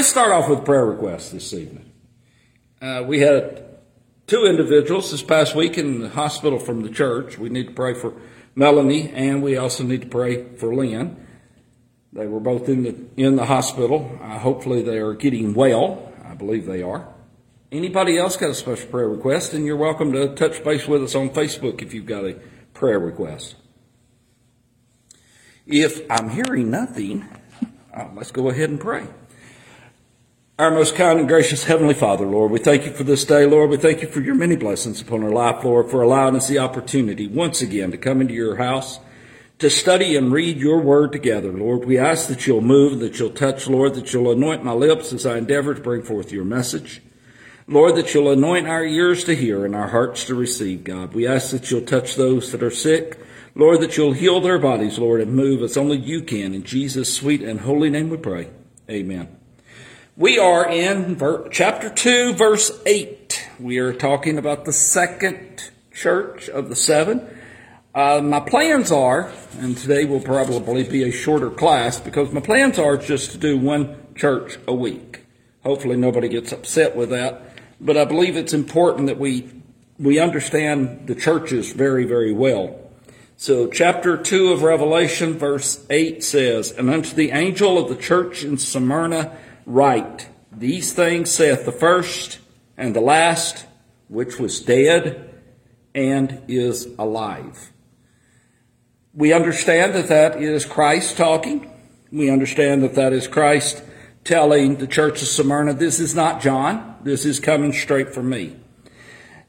Let's start off with prayer requests this evening. Uh, we had two individuals this past week in the hospital from the church. We need to pray for Melanie, and we also need to pray for Lynn. They were both in the in the hospital. Uh, hopefully, they are getting well. I believe they are. Anybody else got a special prayer request? And you're welcome to touch base with us on Facebook if you've got a prayer request. If I'm hearing nothing, uh, let's go ahead and pray. Our most kind and gracious Heavenly Father, Lord, we thank you for this day, Lord. We thank you for your many blessings upon our life, Lord, for allowing us the opportunity once again to come into your house to study and read your word together, Lord. We ask that you'll move, that you'll touch, Lord, that you'll anoint my lips as I endeavor to bring forth your message. Lord, that you'll anoint our ears to hear and our hearts to receive, God. We ask that you'll touch those that are sick. Lord, that you'll heal their bodies, Lord, and move as only you can. In Jesus' sweet and holy name we pray. Amen. We are in ver- chapter 2, verse 8. We are talking about the second church of the seven. Uh, my plans are, and today will probably be a shorter class because my plans are just to do one church a week. Hopefully nobody gets upset with that, but I believe it's important that we we understand the churches very, very well. So chapter 2 of Revelation verse 8 says, And unto the angel of the church in Smyrna write, These things saith the first and the last, which was dead and is alive. We understand that that is Christ talking. We understand that that is Christ telling the church of Smyrna, this is not John. This is coming straight from me.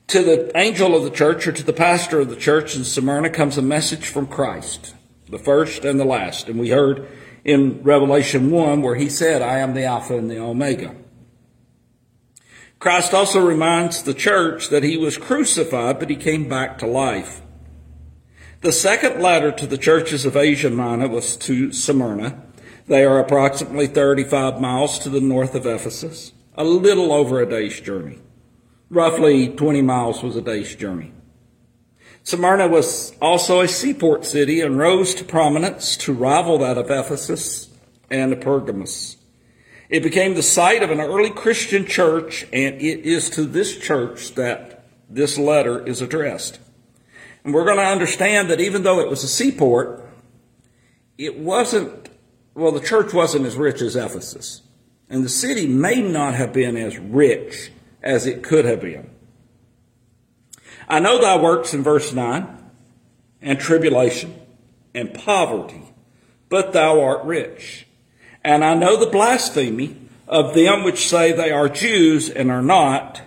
To the angel of the church or to the pastor of the church in Smyrna comes a message from Christ, the first and the last. And we heard in Revelation 1 where he said, I am the Alpha and the Omega. Christ also reminds the church that he was crucified, but he came back to life. The second letter to the churches of Asia Minor was to Smyrna. They are approximately 35 miles to the north of Ephesus, a little over a day's journey. Roughly 20 miles was a day's journey. Smyrna was also a seaport city and rose to prominence to rival that of Ephesus and Pergamos. It became the site of an early Christian church, and it is to this church that this letter is addressed. And we're going to understand that even though it was a seaport, it wasn't, well, the church wasn't as rich as Ephesus. And the city may not have been as rich as it could have been. I know thy works in verse 9, and tribulation, and poverty, but thou art rich. And I know the blasphemy of them which say they are Jews and are not,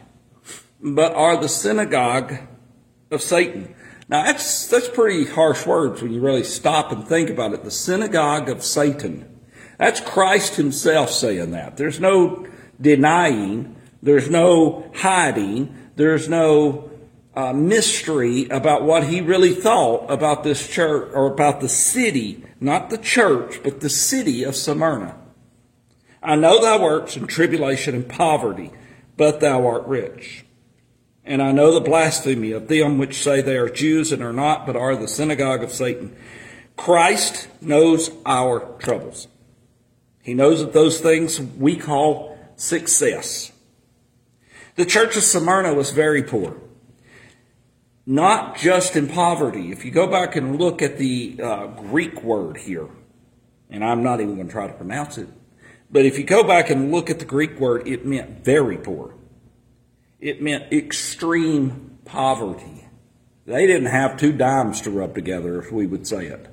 but are the synagogue of Satan. Now that's, that's pretty harsh words when you really stop and think about it. The synagogue of Satan. That's Christ himself saying that. There's no denying there's no hiding. There's no uh, mystery about what he really thought about this church or about the city, not the church, but the city of Smyrna. I know thy works in tribulation and poverty, but thou art rich. And I know the blasphemy of them which say they are Jews and are not, but are the synagogue of Satan. Christ knows our troubles. He knows that those things we call success. The church of Smyrna was very poor. Not just in poverty. If you go back and look at the uh, Greek word here, and I'm not even going to try to pronounce it, but if you go back and look at the Greek word, it meant very poor. It meant extreme poverty. They didn't have two dimes to rub together, if we would say it.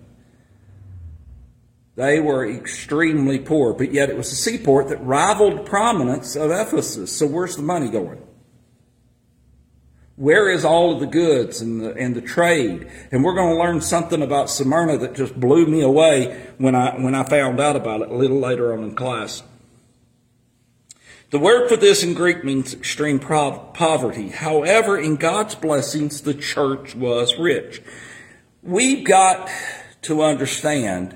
They were extremely poor, but yet it was a seaport that rivaled prominence of Ephesus. So where's the money going? Where is all of the goods and the, and the trade? And we're going to learn something about Smyrna that just blew me away when I, when I found out about it a little later on in class. The word for this in Greek means extreme poverty. However, in God's blessings, the church was rich. We've got to understand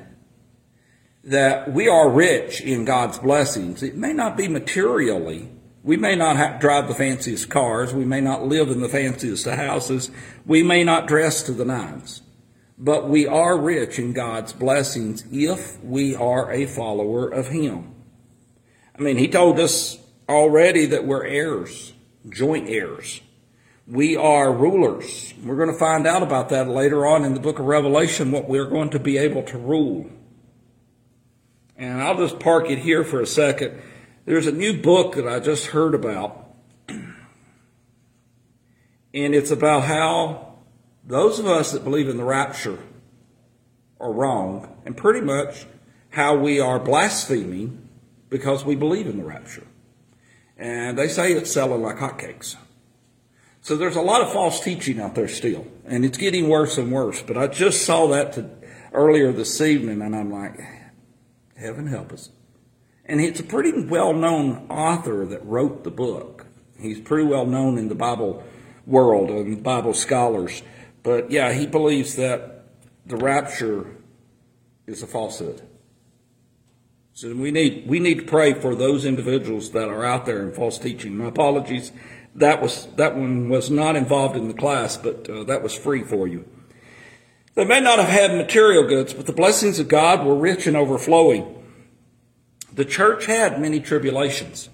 that we are rich in God's blessings. It may not be materially. We may not have, drive the fanciest cars. We may not live in the fanciest houses. We may not dress to the nines. But we are rich in God's blessings if we are a follower of Him. I mean, he told us already that we're heirs, joint heirs. We are rulers. We're going to find out about that later on in the book of Revelation, what we're going to be able to rule. And I'll just park it here for a second. There's a new book that I just heard about. And it's about how those of us that believe in the rapture are wrong, and pretty much how we are blaspheming because we believe in the rapture. And they say it's selling like hotcakes. So there's a lot of false teaching out there still, and it's getting worse and worse. But I just saw that to, earlier this evening, and I'm like, heaven help us. And it's a pretty well known author that wrote the book. He's pretty well known in the Bible world and Bible scholars. But yeah, he believes that the rapture is a falsehood. So we need we need to pray for those individuals that are out there in false teaching. My apologies. That was that one was not involved in the class, but uh, that was free for you. They may not have had material goods, but the blessings of God were rich and overflowing. The church had many tribulations.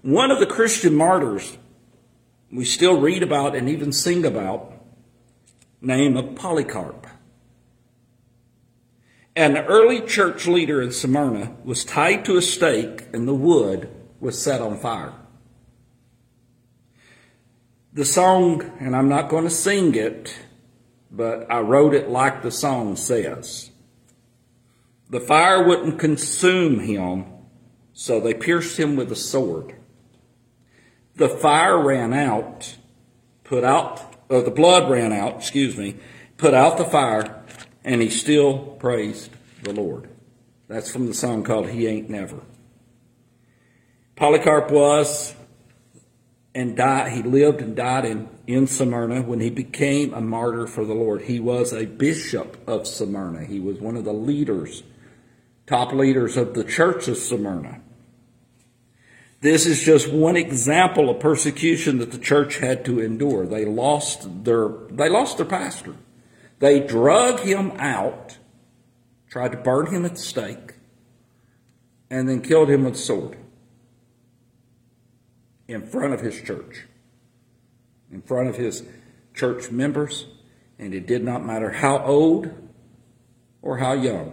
One of the Christian martyrs we still read about and even sing about, name of Polycarp. An early church leader in Smyrna was tied to a stake and the wood was set on fire. The song, and I'm not going to sing it, but I wrote it like the song says. The fire wouldn't consume him, so they pierced him with a sword. The fire ran out, put out, or the blood ran out, excuse me, put out the fire, and he still praised the Lord. That's from the song called He Ain't Never. Polycarp was and died, he lived and died in, in Smyrna when he became a martyr for the Lord. He was a bishop of Smyrna. He was one of the leaders, top leaders of the church of Smyrna. This is just one example of persecution that the church had to endure. They lost their, they lost their pastor. They drug him out, tried to burn him at the stake, and then killed him with a sword in front of his church, in front of his church members, and it did not matter how old or how young,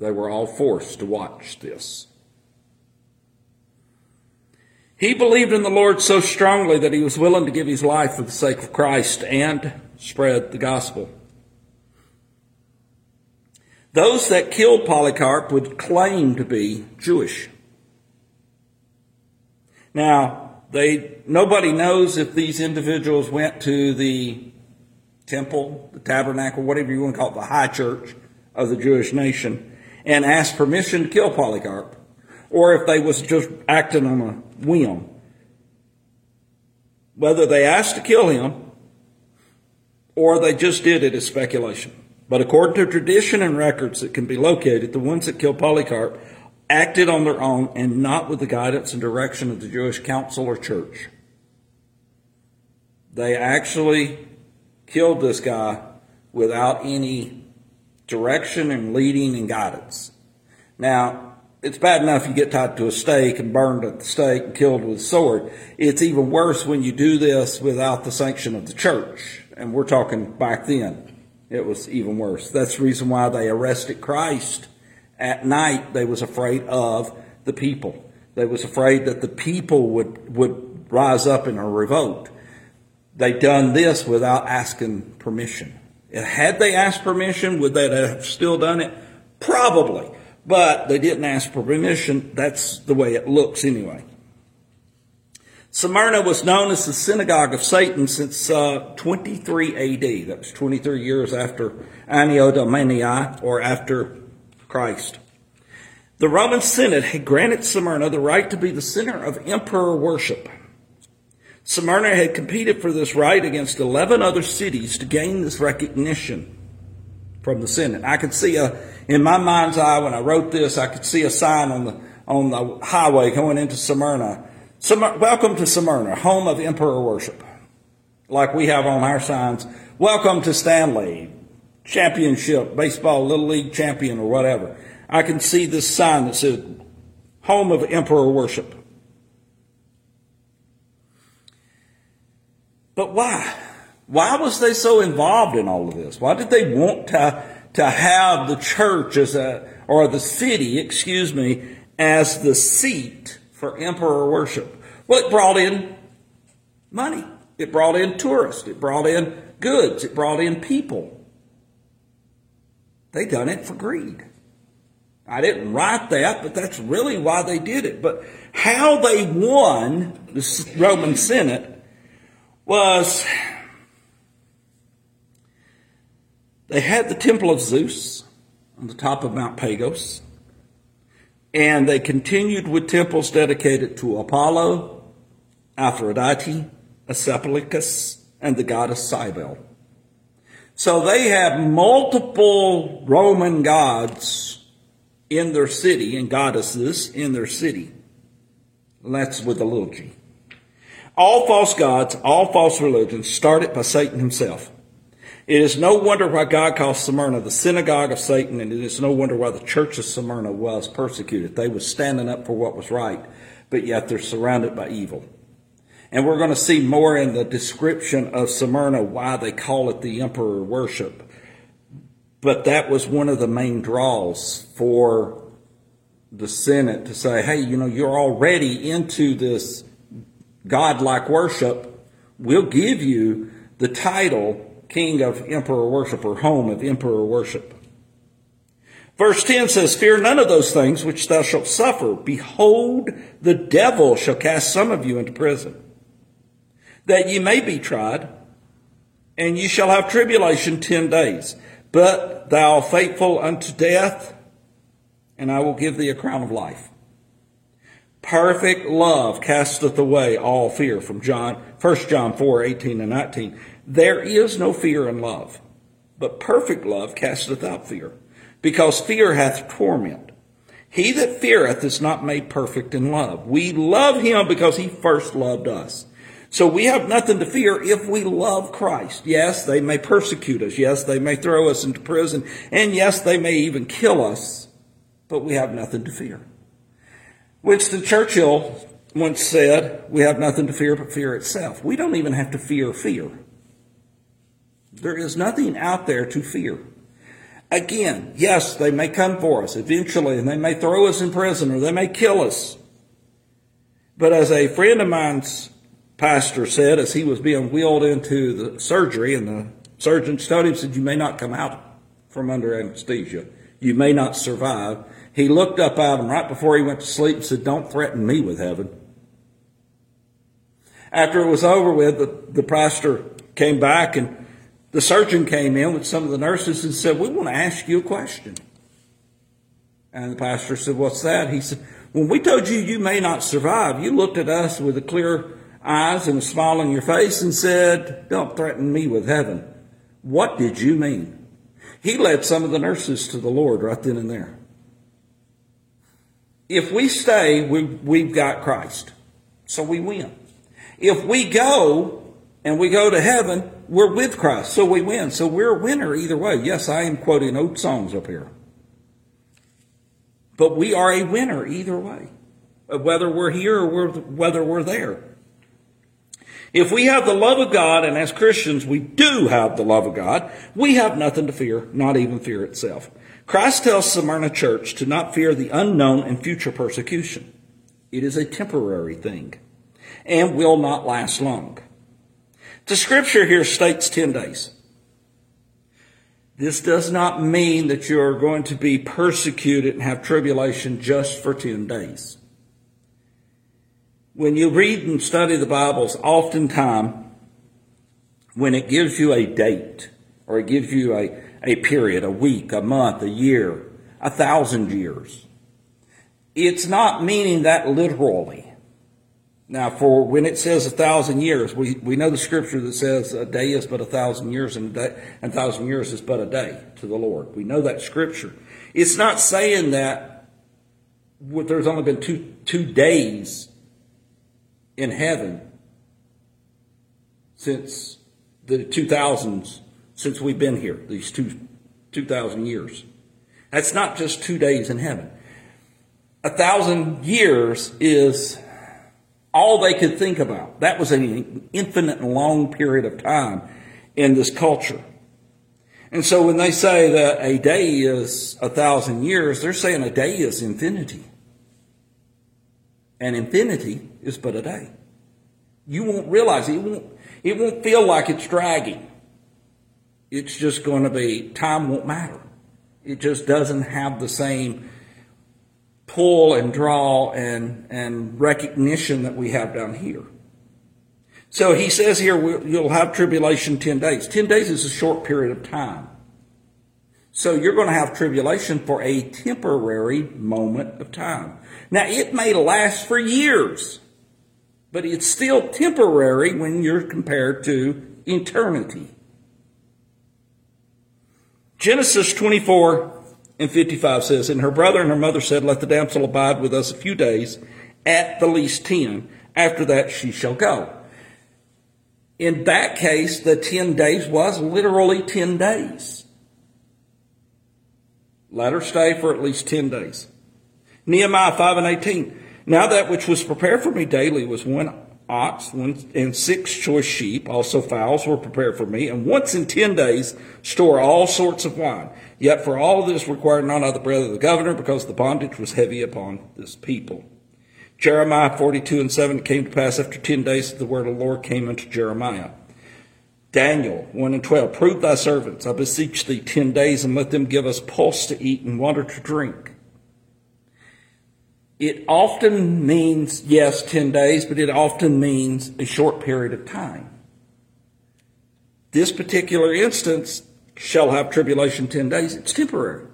they were all forced to watch this. He believed in the Lord so strongly that he was willing to give his life for the sake of Christ and spread the gospel. Those that killed Polycarp would claim to be Jewish. Now, they, nobody knows if these individuals went to the temple, the tabernacle, whatever you want to call it, the high church of the Jewish nation, and asked permission to kill Polycarp, or if they was just acting on a whim. Whether they asked to kill him, or they just did it is speculation. But according to tradition and records that can be located, the ones that killed Polycarp acted on their own and not with the guidance and direction of the Jewish council or church. They actually killed this guy without any direction and leading and guidance. Now, it's bad enough you get tied to a stake and burned at the stake and killed with a sword. It's even worse when you do this without the sanction of the church. And we're talking back then. It was even worse. That's the reason why they arrested Christ at night. They was afraid of the people. They was afraid that the people would, would rise up in a revolt. They done this without asking permission. Had they asked permission, would they have still done it? Probably. But they didn't ask for permission. That's the way it looks anyway. Smyrna was known as the synagogue of Satan since uh, 23 AD. That was 23 years after Anno Domini, or after Christ. The Roman Senate had granted Smyrna the right to be the center of emperor worship. Smyrna had competed for this right against 11 other cities to gain this recognition from the Senate. I could see a, in my mind's eye when I wrote this, I could see a sign on the, on the highway going into Smyrna welcome to Smyrna, home of emperor worship. Like we have on our signs, welcome to Stanley, championship, baseball, little league champion or whatever. I can see this sign that says home of emperor worship. But why? Why was they so involved in all of this? Why did they want to, to have the church as a, or the city, excuse me, as the seat for emperor worship? Well, it brought in money. It brought in tourists. It brought in goods. It brought in people. They done it for greed. I didn't write that, but that's really why they did it. But how they won the Roman Senate was they had the Temple of Zeus on the top of Mount Pagos, and they continued with temples dedicated to Apollo, Aphrodite, Asclepius, and the goddess Cybele. So they have multiple Roman gods in their city and goddesses in their city. that's with a little g. All false gods, all false religions started by Satan himself. It is no wonder why God calls Smyrna the synagogue of Satan, and it is no wonder why the church of Smyrna was persecuted. They were standing up for what was right, but yet they're surrounded by evil. And we're going to see more in the description of Smyrna why they call it the emperor worship. But that was one of the main draws for the Senate to say, hey, you know, you're already into this godlike worship. We'll give you the title King of Emperor Worship or Home of Emperor Worship. Verse 10 says, Fear none of those things which thou shalt suffer. Behold, the devil shall cast some of you into prison, that ye may be tried, and ye shall have tribulation ten days. But thou faithful unto death, and I will give thee a crown of life. Perfect love casteth away all fear from John, 1 John 4, 18 and 19. There is no fear in love, but perfect love casteth out fear, because fear hath torment. He that feareth is not made perfect in love. We love him because he first loved us. So we have nothing to fear if we love Christ. Yes, they may persecute us. Yes, they may throw us into prison. And yes, they may even kill us. But we have nothing to fear. Winston Churchill once said, we have nothing to fear but fear itself. We don't even have to fear fear. There is nothing out there to fear. Again, yes, they may come for us eventually and they may throw us in prison or they may kill us. But as a friend of mine's pastor said as he was being wheeled into the surgery, and the surgeon told him, said, You may not come out from under anesthesia. You may not survive. He looked up at him right before he went to sleep and said, Don't threaten me with heaven. After it was over with, the, the pastor came back and the surgeon came in with some of the nurses and said, We want to ask you a question. And the pastor said, What's that? He said, When we told you you may not survive, you looked at us with a clear eyes and a smile on your face and said, Don't threaten me with heaven. What did you mean? He led some of the nurses to the Lord right then and there. If we stay, we, we've got Christ. So we win. If we go and we go to heaven, we're with Christ. So we win. So we're a winner either way. Yes, I am quoting old songs up here. But we are a winner either way, whether we're here or whether we're there. If we have the love of God, and as Christians we do have the love of God, we have nothing to fear, not even fear itself. Christ tells Smyrna church to not fear the unknown and future persecution. It is a temporary thing and will not last long. The scripture here states 10 days. This does not mean that you are going to be persecuted and have tribulation just for 10 days when you read and study the Bibles, oftentimes when it gives you a date or it gives you a, a period, a week, a month, a year, a thousand years, it's not meaning that literally. Now, for when it says a thousand years, we, we know the scripture that says a day is but a thousand years and a, day, a thousand years is but a day to the Lord. We know that scripture. It's not saying that what, there's only been two, two days in heaven since the 2000s, since we've been here, these two, 2,000 years. That's not just two days in heaven. a thousand years is all they could think about. That was an infinite long period of time in this culture. And so when they say that a day is a thousand years, they're saying a day is infinity. And infinity is but a day. You won't realize it. It won't, it won't feel like it's dragging. It's just going to be, time won't matter. It just doesn't have the same pull and draw and, and recognition that we have down here. So he says here, you'll have tribulation 10 days. 10 days is a short period of time. So you're going to have tribulation for a temporary moment of time. Now it may last for years, but it's still temporary when you're compared to eternity. Genesis 24 and 55 says, And her brother and her mother said, Let the damsel abide with us a few days, at the least ten. After that she shall go. In that case, the 10 days was literally 10 days. Let her stay for at least 10 days. Nehemiah 5 and 18. Now that which was prepared for me daily was one ox and six choice sheep, also fowls were prepared for me, and once in ten days store all sorts of wine. Yet for all this required none of the bread of the governor, because the bondage was heavy upon this people. Jeremiah 42 and 7, it came to pass after ten days that the word of the Lord came unto Jeremiah. Daniel 1 and 12, prove thy servants, I beseech thee, ten days, and let them give us pulse to eat and water to drink it often means, yes, 10 days, but it often means a short period of time. This particular instance shall have tribulation 10 days. It's temporary.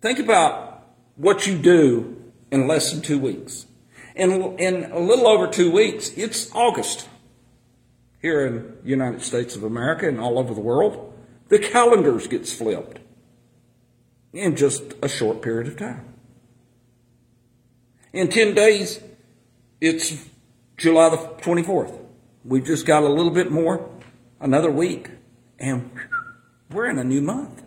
Think about what you do in less than two weeks. In, in a little over two weeks, it's August here in the United States of America and all over the world. The calendars gets flipped in just a short period of time. In 10 days, it's July the 24th. We've just got a little bit more, another week, and we're in a new month.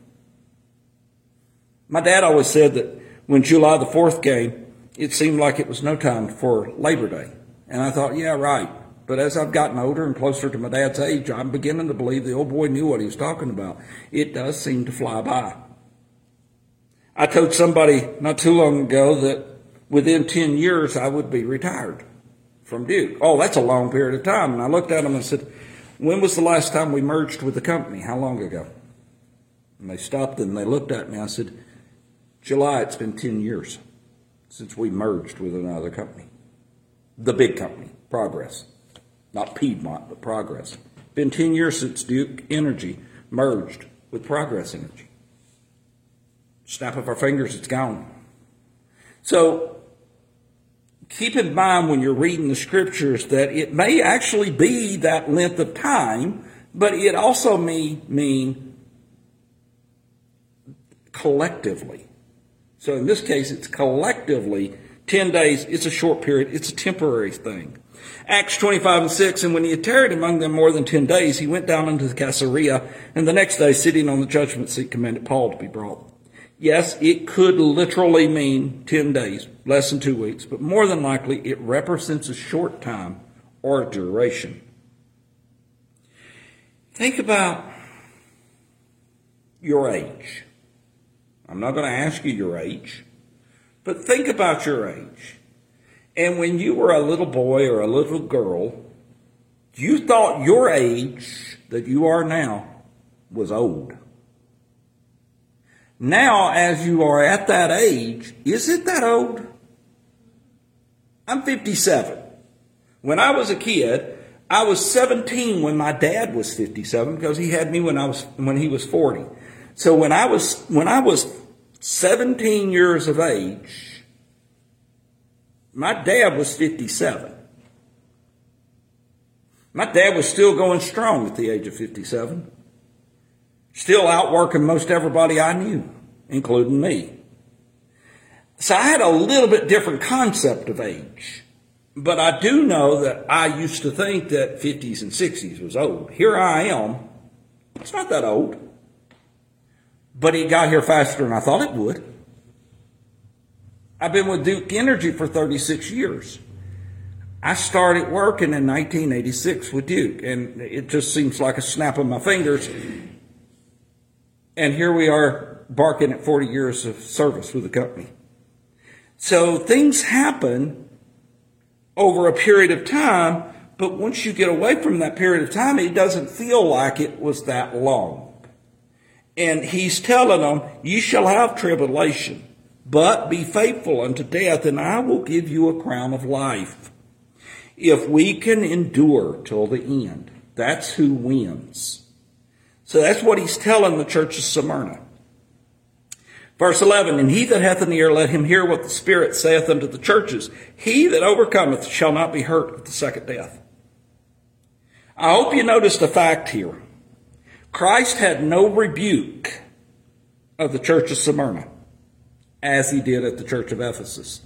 My dad always said that when July the 4th came, it seemed like it was no time for Labor Day. And I thought, yeah, right. But as I've gotten older and closer to my dad's age, I'm beginning to believe the old boy knew what he was talking about. It does seem to fly by. I told somebody not too long ago that within 10 years, I would be retired from Duke. Oh, that's a long period of time. And I looked at them and said, When was the last time we merged with the company? How long ago? And they stopped and they looked at me. I said, July, it's been 10 years since we merged with another company. The big company, Progress. Not Piedmont, but Progress. Been 10 years since Duke Energy merged with Progress Energy. Snap of our fingers, it's gone. So keep in mind when you're reading the scriptures that it may actually be that length of time, but it also may mean collectively. So in this case, it's collectively 10 days. It's a short period. It's a temporary thing. Acts 25 and 6, and when he had tarried among them more than 10 days, he went down into the Caesarea, and the next day, sitting on the judgment seat, commanded Paul to be brought. Yes, it could literally mean 10 days, less than two weeks, but more than likely it represents a short time or a duration. Think about your age. I'm not going to ask you your age, but think about your age. And when you were a little boy or a little girl, you thought your age that you are now was old. Now, as you are at that age, is it that old? I'm 57. When I was a kid, I was 17 when my dad was 57 because he had me when I was when he was 40. So when I was when I was 17 years of age, my dad was 57. My dad was still going strong at the age of 57. Still outworking most everybody I knew, including me. So I had a little bit different concept of age. But I do know that I used to think that 50s and 60s was old. Here I am. It's not that old. But it got here faster than I thought it would. I've been with Duke Energy for 36 years. I started working in 1986 with Duke, and it just seems like a snap of my fingers. And here we are barking at 40 years of service with the company. So things happen over a period of time, but once you get away from that period of time, it doesn't feel like it was that long. And he's telling them, you shall have tribulation, but be faithful unto death, and I will give you a crown of life. If we can endure till the end, that's who wins. So that's what he's telling the church of Smyrna. Verse 11, And he that hath an ear, let him hear what the Spirit saith unto the churches. He that overcometh shall not be hurt at the second death. I hope you noticed a fact here. Christ had no rebuke of the church of Smyrna as he did at the church of Ephesus.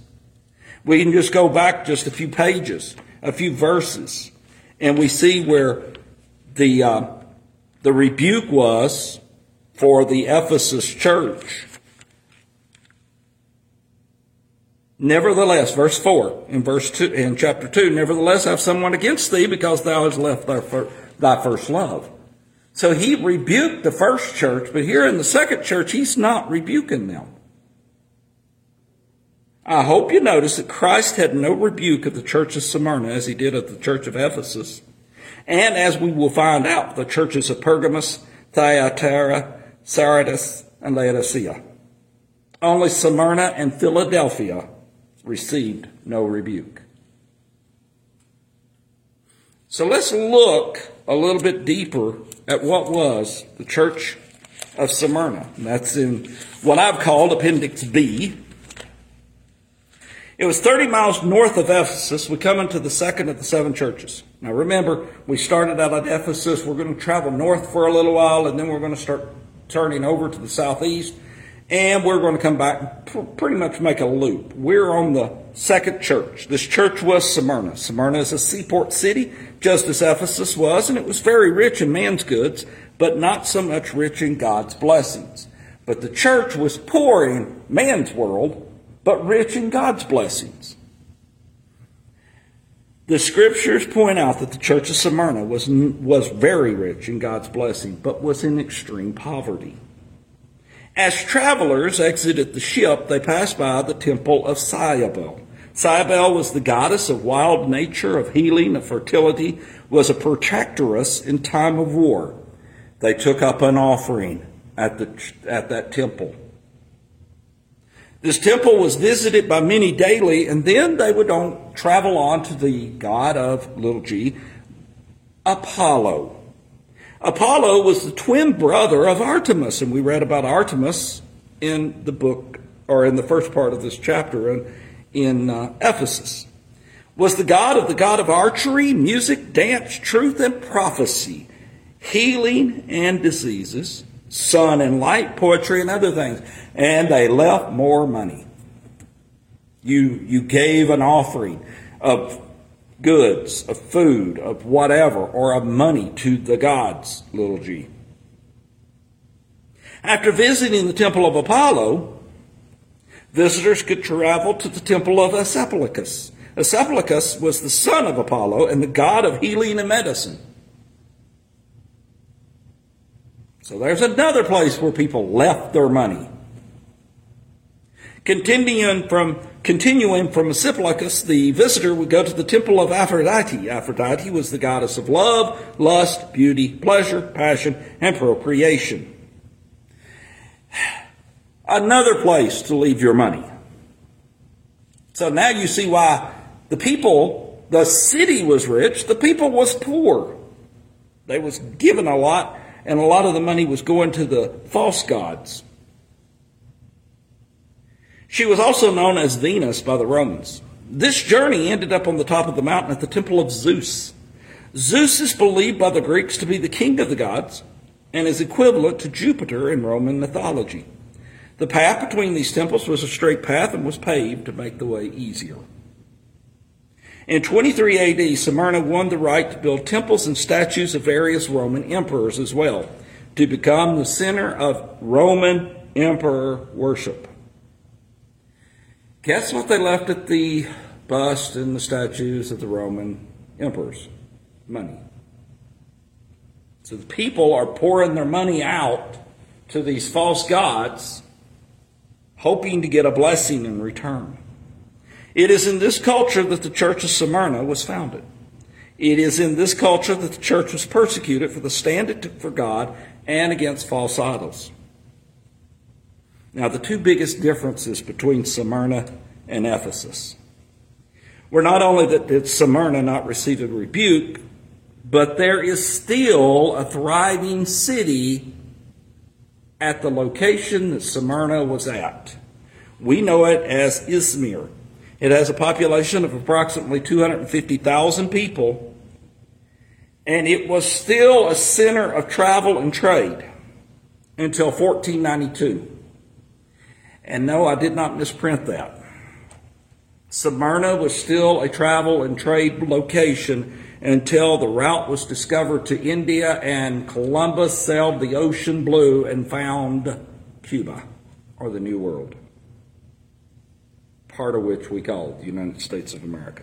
We can just go back just a few pages, a few verses, and we see where the, uh, the rebuke was for the Ephesus church. Nevertheless, verse 4 in verse 2 in chapter 2, nevertheless I have someone against thee because thou hast left thy, thy first love. So he rebuked the first church, but here in the second church, he's not rebuking them. I hope you notice that Christ had no rebuke of the church of Smyrna as he did of the church of Ephesus. And as we will find out, the churches of Pergamos, Thyatira, Sardis, and Laodicea. Only Smyrna and Philadelphia received no rebuke. So let's look a little bit deeper at what was the church of Smyrna. That's in what I've called Appendix B. It was 30 miles north of Ephesus. We come into the second of the seven churches. Now remember, we started out at Ephesus. We're going to travel north for a little while, and then we're going to start turning over to the southeast and we're going to come back and pretty much make a loop. We're on the second church. This church was Smyrna. Smyrna is a seaport city, just as Ephesus was, and it was very rich in man's goods, but not so much rich in God's blessings. But the church was poor in man's world, but rich in God's blessings. The scriptures point out that the church of Smyrna was, was very rich in God's blessing, but was in extreme poverty. As travelers exited the ship, they passed by the temple of Cybele. Cybele was the goddess of wild nature, of healing, of fertility, was a protectress in time of war. They took up an offering at, the, at that temple. This temple was visited by many daily, and then they would on, travel on to the god of little g, Apollo. Apollo was the twin brother of Artemis, and we read about Artemis in the book, or in the first part of this chapter in, in uh, Ephesus. Was the god of the god of archery, music, dance, truth, and prophecy, healing and diseases, sun and light, poetry, and other things. And they left more money. You, you gave an offering of goods, of food, of whatever, or of money to the gods, little g. After visiting the temple of Apollo, visitors could travel to the temple of Asclepius. Asclepius was the son of Apollo and the god of healing and medicine. So there's another place where people left their money. Continuing from continuing from Asclepius, the visitor would go to the temple of Aphrodite. Aphrodite was the goddess of love, lust, beauty, pleasure, passion, and procreation. Another place to leave your money. So now you see why the people, the city was rich, the people was poor. They was given a lot, and a lot of the money was going to the false gods. She was also known as Venus by the Romans. This journey ended up on the top of the mountain at the temple of Zeus. Zeus is believed by the Greeks to be the king of the gods and is equivalent to Jupiter in Roman mythology. The path between these temples was a straight path and was paved to make the way easier. In 23 AD, Smyrna won the right to build temples and statues of various Roman emperors as well, to become the center of Roman emperor worship. Guess what they left at the bust and the statues of the Roman emperors? Money. So the people are pouring their money out to these false gods, hoping to get a blessing in return. It is in this culture that the church of Smyrna was founded. It is in this culture that the church was persecuted for the stand it took for God and against false idols. Now, the two biggest differences between Smyrna and Ephesus were not only that did Smyrna not receive a rebuke, but there is still a thriving city at the location that Smyrna was at. We know it as Izmir. It has a population of approximately 250,000 people, and it was still a center of travel and trade until 1492. And no, I did not misprint that. Smyrna was still a travel and trade location until the route was discovered to India and Columbus sailed the ocean blue and found Cuba or the New World, part of which we call the United States of America.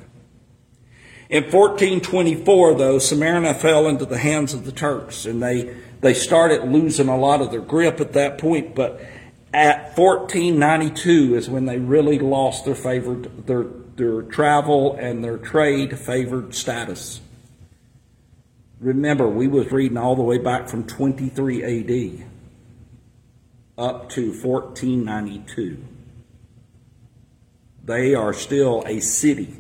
In 1424, though, Smyrna fell into the hands of the Turks and they, they started losing a lot of their grip at that point, but at 1492 is when they really lost their favored their their travel and their trade favored status. Remember, we was reading all the way back from 23 AD up to 1492. They are still a city.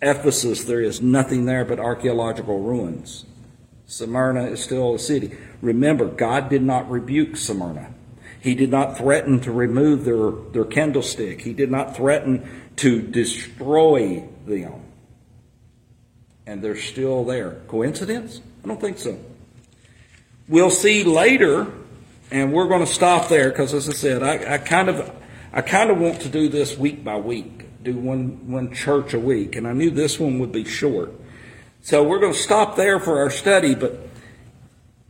Ephesus, there is nothing there but archaeological ruins. Smyrna is still a city. Remember, God did not rebuke Smyrna. He did not threaten to remove their, their candlestick. He did not threaten to destroy them. And they're still there. Coincidence? I don't think so. We'll see later, and we're going to stop there because, as I said, I, I kind of, I kind of want to do this week by week, do one one church a week, and I knew this one would be short. So we're going to stop there for our study, but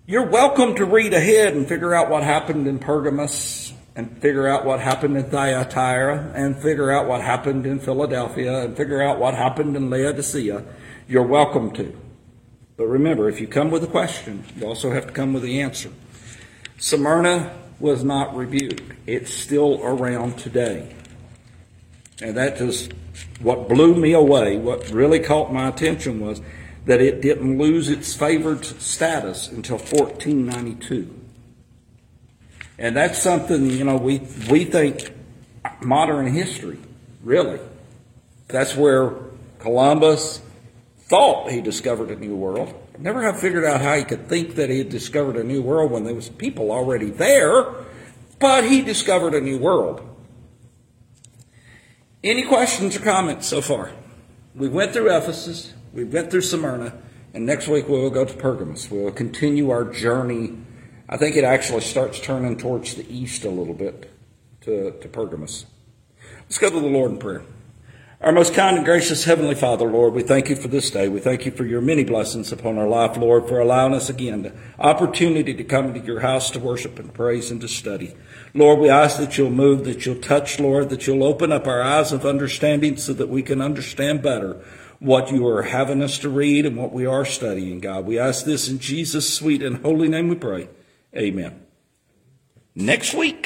you're welcome to read ahead and figure out what happened in Pergamos and figure out what happened in Thyatira and figure out what happened in Philadelphia and figure out what happened in Laodicea. You're welcome to. But remember, if you come with a question, you also have to come with the answer. Smyrna was not rebuked. It's still around today. And that is what blew me away. What really caught my attention was that it didn't lose its favored status until 1492. And that's something, you know, we, we think modern history, really. That's where Columbus thought he discovered a new world. Never have figured out how he could think that he had discovered a new world when there was people already there, but he discovered a new world. Any questions or comments so far? We went through Ephesus. We went through Smyrna, and next week we will go to Pergamos. We will continue our journey. I think it actually starts turning towards the east a little bit to, to Pergamos. Let's go to the Lord in prayer. Our most kind and gracious Heavenly Father, Lord, we thank you for this day. We thank you for your many blessings upon our life, Lord, for allowing us again the opportunity to come to your house to worship and praise and to study. Lord, we ask that you'll move, that you'll touch, Lord, that you'll open up our eyes of understanding so that we can understand better what you are having us to read and what we are studying, God. We ask this in Jesus' sweet and holy name we pray. Amen. Next week.